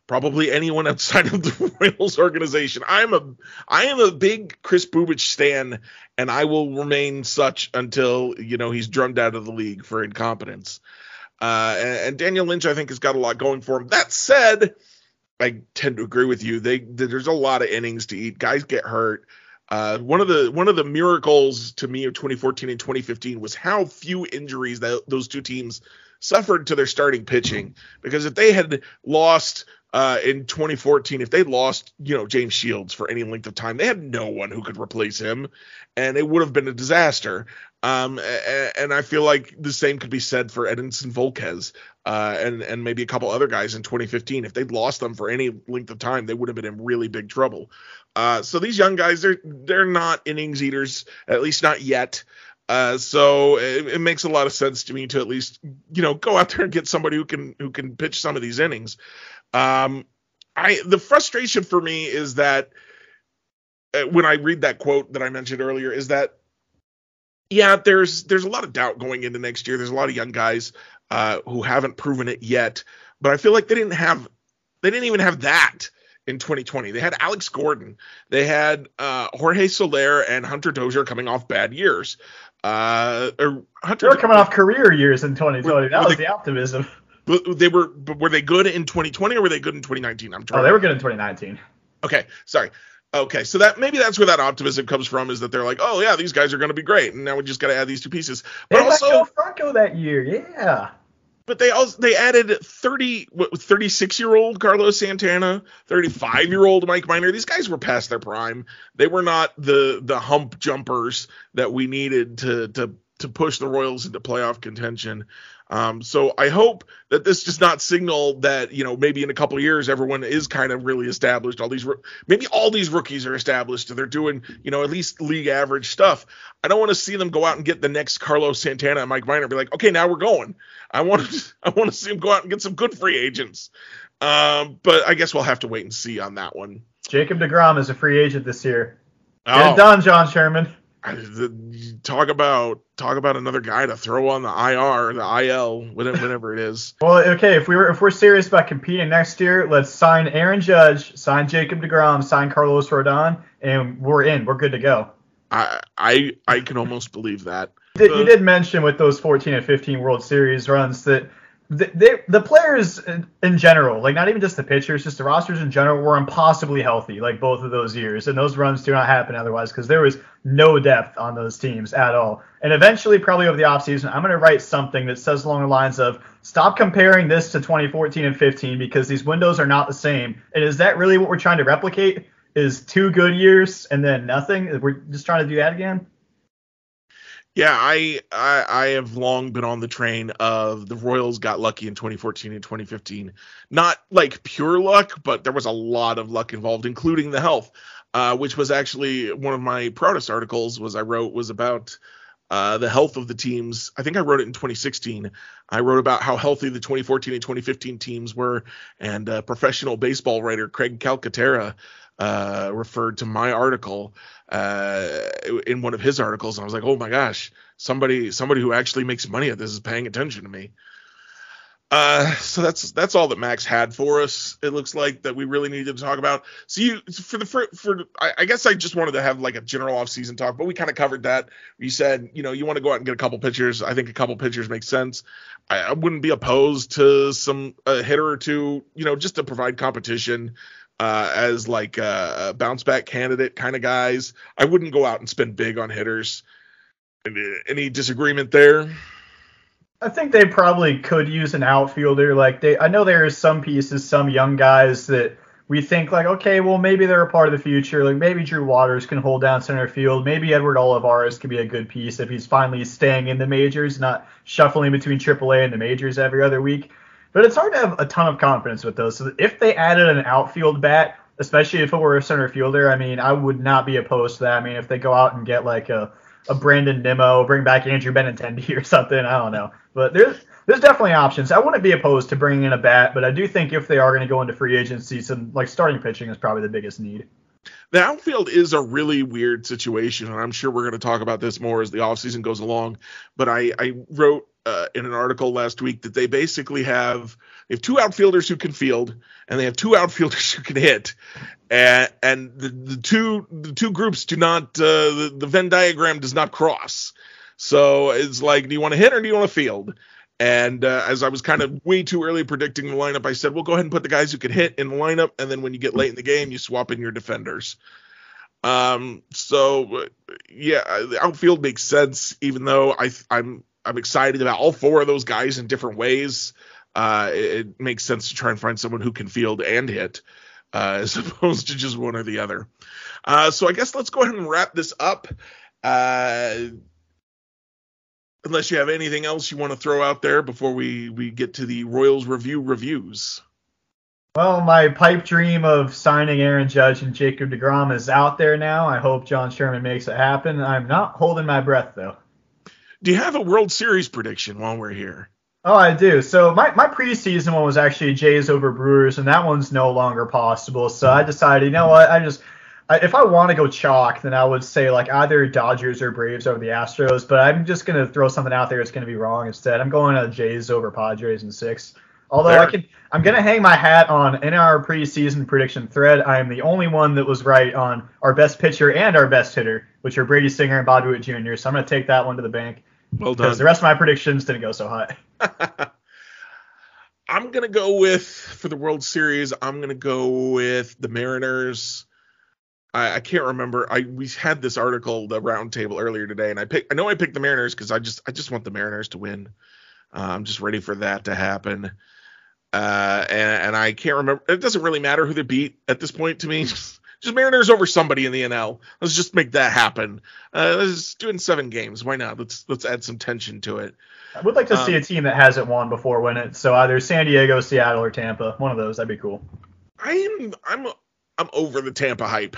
probably anyone outside of the *laughs* Royals organization. I'm a I am a big Kris Bubic stan, and I will remain such until you know he's drummed out of the league for incompetence. Uh, and, Daniel Lynch, I think, has got a lot going for him. That said, I tend to agree with you. They, there's a lot of innings to eat. Guys get hurt. Uh, one of the one of the miracles to me of 2014 and 2015 was how few injuries that those two teams suffered to their starting pitching. Because if they had lost uh, in 2014, if they lost, you know, James Shields for any length of time, they had no one who could replace him, and it would have been a disaster. Um, and, I feel like the same could be said for Edinson Volquez, uh, and and maybe a couple other guys in 2015. If they'd lost them for any length of time, they would have been in really big trouble. Uh, so these young guys, they're they're not innings eaters, at least not yet. Uh, so it, it, makes a lot of sense to me to at least you know go out there and get somebody who can who can pitch some of these innings. Um, I the frustration for me is that uh, when I read that quote that I mentioned earlier is that yeah, there's there's a lot of doubt going into next year. There's a lot of young guys uh, who haven't proven it yet, but I feel like they didn't have they didn't even have that in 2020. They had Alex Gordon, they had uh, Jorge Soler and Hunter Dozier coming off bad years. Uh, Hunter, they were coming off career years in 2020. That was the optimism. They were were they good in 2020 or were they good in 2019? I'm trying. Oh, they were good in 2019. Okay, sorry. Okay, so that maybe that's where that optimism comes from is that they're like, oh yeah, these guys are going to be great, and now we just got to add these two pieces. But they also Franco that year, yeah. But they also they added 30 36 year old Carlos Santana, 35 year old Mike Minor These guys were past their prime. They were not the the hump jumpers that we needed to to to push the Royals into playoff contention. Um, so I hope that this does not signal that you know maybe in a couple years everyone is kind of really established. All these maybe all these rookies are established and they're doing you know at least league average stuff. I don't want to see them go out and get the next Carlos Santana and Mike Minor. and be like, okay, now we're going. I want to *laughs* I want to see them go out and get some good free agents. Um, but I guess we'll have to wait and see on that one. Jacob Degrom is a free agent this year. Get oh. it done, John Sherman talk about talk about another guy to throw on the IR, the IL, whatever, it is. *laughs* Well, okay, if we were if we're serious about competing next year, let's sign Aaron Judge, sign Jacob Degrom, sign Carlos Rodon, and we're in. We're good to go. I I I can almost believe that. You did, you did mention with those 14 and 15 World Series runs that the, they, the players in general, like not even just the pitchers, just the rosters in general, were impossibly healthy, like both of those years. And those runs do not happen otherwise because there was no depth on those teams at all. And eventually, probably over the offseason, I'm going to write something that says along the lines of stop comparing this to 2014 and 15 because these windows are not the same. And is that really what we're trying to replicate? Is two good years and then nothing? We're just trying to do that again? Yeah, I, I I have long been on the train of the Royals got lucky in 2014 and 2015. Not like pure luck, but there was a lot of luck involved, including the health, uh, which was actually one of my proudest articles. Was I wrote was about uh, the health of the teams. I think I wrote it in 2016. I wrote about how healthy the 2014 and 2015 teams were, and uh, professional baseball writer Craig Calcaterra uh, referred to my article uh, in one of his articles, and I was like, oh my gosh, somebody somebody who actually makes money at this is paying attention to me. Uh, so that's that's all that Max had for us. It looks like that we really needed to talk about. So you for the for, for I, I, guess I just wanted to have like a general off season talk, but we kind of covered that. You said you know you want to go out and get a couple pitchers. I think a couple pitchers makes sense. I, I wouldn't be opposed to some a hitter or two, you know, just to provide competition uh, as like a, bounce back candidate kind of guys. I wouldn't go out and spend big on hitters. Any disagreement there? I think they probably could use an outfielder. Like they, I know there are some pieces, some young guys that we think like, okay, well maybe they're a part of the future. Like maybe Drew Waters can hold down center field. Maybe Edward Olivares could be a good piece if he's finally staying in the majors, not shuffling between AAA and the majors every other week. But it's hard to have a ton of confidence with those. So if they added an outfield bat, especially if it were a center fielder, I mean, I would not be opposed to that. I mean, if they go out and get like a, a Brandon Nimmo, bring back Andrew Benintendi *laughs* or something, I don't know. But there's there's definitely options. I wouldn't be opposed to bringing in a bat, but I do think if they are going to go into free agency, some like starting pitching is probably the biggest need. The outfield is a really weird situation, and I'm sure we're going to talk about this more as the offseason goes along. But I, I wrote uh, in an article last week that they basically have they have two outfielders who can field and they have two *laughs* outfielders who can hit. And and the, the two the two groups do not uh, the, the Venn diagram does not cross. So it's like do you want to hit or do you want to field? And uh, as I was kind of way too early predicting the lineup I said well go ahead and put the guys who can hit in the lineup and then when you get late in the game you swap in your defenders. Um so yeah the outfield makes sense even though I I'm I'm excited about all four of those guys in different ways. Uh, it, it, makes sense to try and find someone who can field and hit, uh, *laughs* as opposed to just one or the other. Uh, so I guess let's go ahead and wrap this up. Uh, unless you have anything else you want to throw out there before we we get to the Royals review reviews. Well, my pipe dream of signing Aaron Judge and Jacob DeGrom is out there now. I hope John Sherman makes it happen. I'm not holding my breath though. Do you have a World Series prediction while we're here? Oh, I do. So my, my preseason one was actually Jays over Brewers, and that one's no longer possible. So I decided, you know what, I just I, if I want to go chalk, then I would say like either Dodgers or Braves over the Astros. But I'm just gonna throw something out there that's gonna be wrong instead. I'm going to Jays over Padres in six. Although there. I can, I'm gonna hang my hat on in our preseason prediction thread. I am the only one that was right on our best pitcher and our best hitter, which are Brady Singer and Bob Witt Jr. So I'm gonna take that one to the bank. Well done. Because the rest of my predictions didn't go so hot. *laughs* I'm gonna go with for the World Series. I'm gonna go with the Mariners. I, I can't remember. I we had this article, the roundtable earlier today, and I picked. I know I picked the Mariners because I just I just want the Mariners to win. Uh, I'm just ready for that to happen. Uh, and, and I can't remember. It doesn't really matter who they beat at this point to me. *laughs* just Mariners over somebody in the NL. Let's just make that happen. Uh, let's do it in seven games. Why not? Let's let's add some tension to it. I would like to um, see a team that hasn't won before win it. So either San Diego, Seattle, or Tampa. One of those. That'd be cool. I'm I'm I'm over the Tampa hype.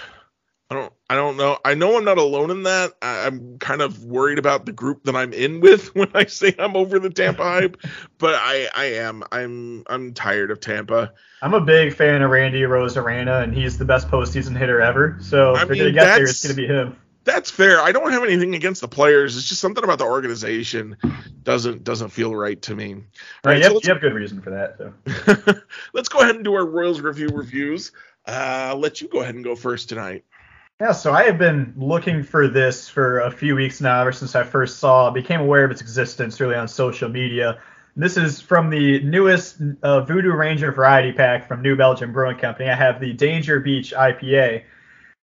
I don't know. I know I'm not alone in that. I, am kind of worried about the group that I'm in with *laughs* when I say I'm over the Tampa hype, but I I am. I'm I'm tired of Tampa. I'm a big fan of Randy Arozarena, and he's the best postseason hitter ever. So if I mean, are gonna get there, it's gonna be him. That's fair. I don't have anything against the players. It's just something about the organization doesn't doesn't feel right to me. All right, right you, so have, you have good reason for that. So. *laughs* let's go ahead and do our Royals review reviews. Uh, I'll let you go ahead and go first tonight. Yeah, so I have been looking for this for a few weeks now, ever since I first saw, became aware of its existence really on social media. This is from the newest uh, Voodoo Ranger variety pack from New Belgium Brewing Company. I have the Danger Beach IPA,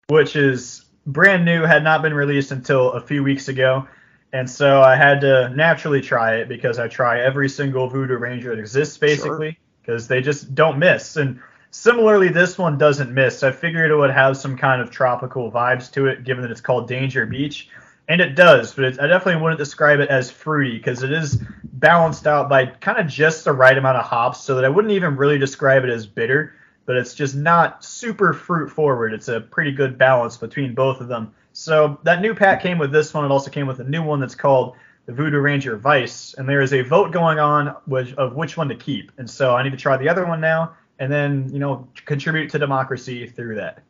which is brand new, had not been released until a few weeks ago. And so I had to naturally try it because I try every single Voodoo Ranger that exists, basically, because sure. they just don't miss. And similarly, this one doesn't miss. I figured it would have some kind of tropical vibes to it, given that it's called Danger Beach. And it does, but I definitely wouldn't describe it as fruity because it is balanced out by kind of just the right amount of hops, so that I wouldn't even really describe it as bitter, but it's just not super fruit forward. It's a pretty good balance between both of them. So that new pack came with this one. It also came with a new one that's called the Voodoo Ranger Vice, and there is a vote going on which, of which one to keep. And so I need to try the other one now, and then you know contribute to democracy through that.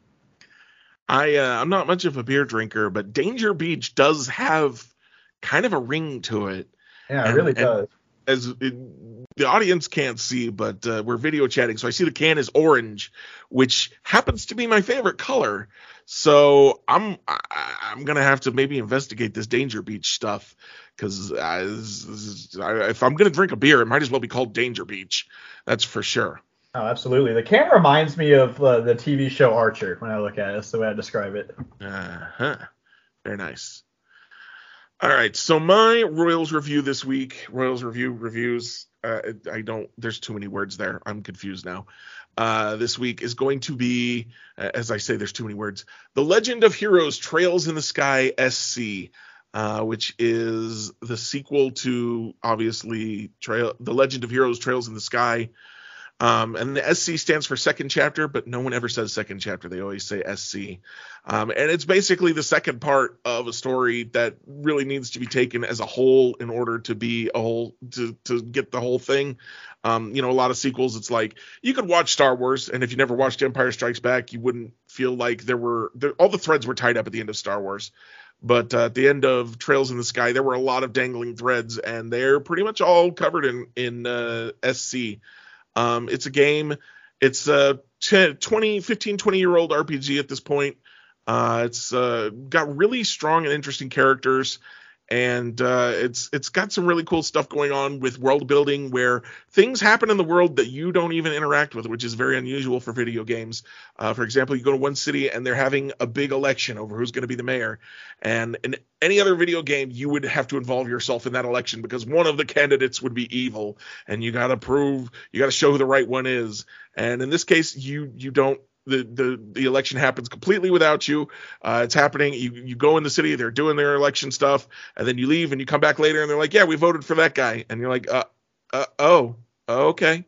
I uh, I'm not much of a beer drinker, but Danger Beach does have kind of a ring to it. Yeah, and, it really does. As it, the audience can't see, but uh, we're video chatting, so I see the can is orange, which happens to be my favorite color. So I'm I, I'm gonna have to maybe investigate this Danger Beach stuff because if I'm gonna drink a beer, it might as well be called Danger Beach. That's for sure. Oh, absolutely. The camera reminds me of uh, the TV show Archer when I look at it. That's the way I describe it. Uh huh. Very nice. All right. So my Royals review this week, Royals review reviews. Uh, I don't. There's too many words there. I'm confused now. Uh, this week is going to be, as I say, there's too many words. The Legend of Heroes: Trails in the Sky SC. Uh, which is the sequel to obviously Trail, The Legend of Heroes: Trails in the Sky, um, and the SC stands for second chapter, but no one ever says second chapter. They always say SC. Um, and it's basically the second part of a story that really needs to be taken as a whole in order to be a whole, to, to get the whole thing. Um, you know, a lot of sequels, it's like you could watch Star Wars, and if you never watched Empire Strikes Back, you wouldn't feel like there were, there, all the threads were tied up at the end of Star Wars. But uh, at the end of Trails in the Sky, there were a lot of dangling threads, and they're pretty much all covered in, in uh, SC. Um, it's a game. It's a 10, 20, 15, 20 year old RPG at this point. Uh, it's uh, got really strong and interesting characters and uh, it's it's got some really cool stuff going on with world building where things happen in the world that you don't even interact with, which is very unusual for video games. Uh, for example, you go to one city and they're having a big election over who's going to be the mayor, and in any other video game, you would have to involve yourself in that election because one of the candidates would be evil, and you got to prove, you got to show who the right one is. And in this case, you you don't the, the the election happens completely without you. Uh, it's happening. You you go in the city, they're doing their election stuff, and then you leave and you come back later and they're like, yeah, we voted for that guy, and you're like, uh, uh oh, okay.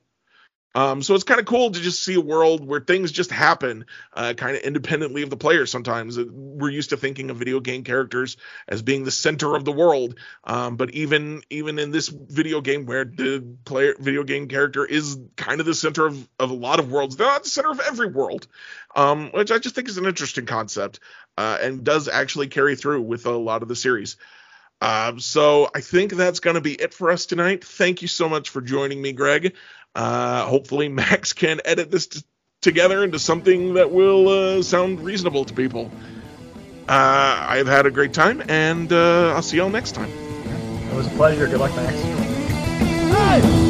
Um, so it's kind of cool to just see a world where things just happen, uh, kind of independently of the player. Sometimes uh, we're used to thinking of video game characters as being the center of the world, um, but even even in this video game where the player video game character is kind of the center of, of a lot of worlds, they're not the center of every world, um, which I just think is an interesting concept uh, and does actually carry through with a lot of the series. Um, so I think that's going to be it for us tonight. Thank you so much for joining me, Greg. Uh, hopefully, Max can edit this t- together into something that will uh, sound reasonable to people. Uh, I've had a great time, and uh, I'll see y'all next time. It was a pleasure. Good luck, Max. Hey!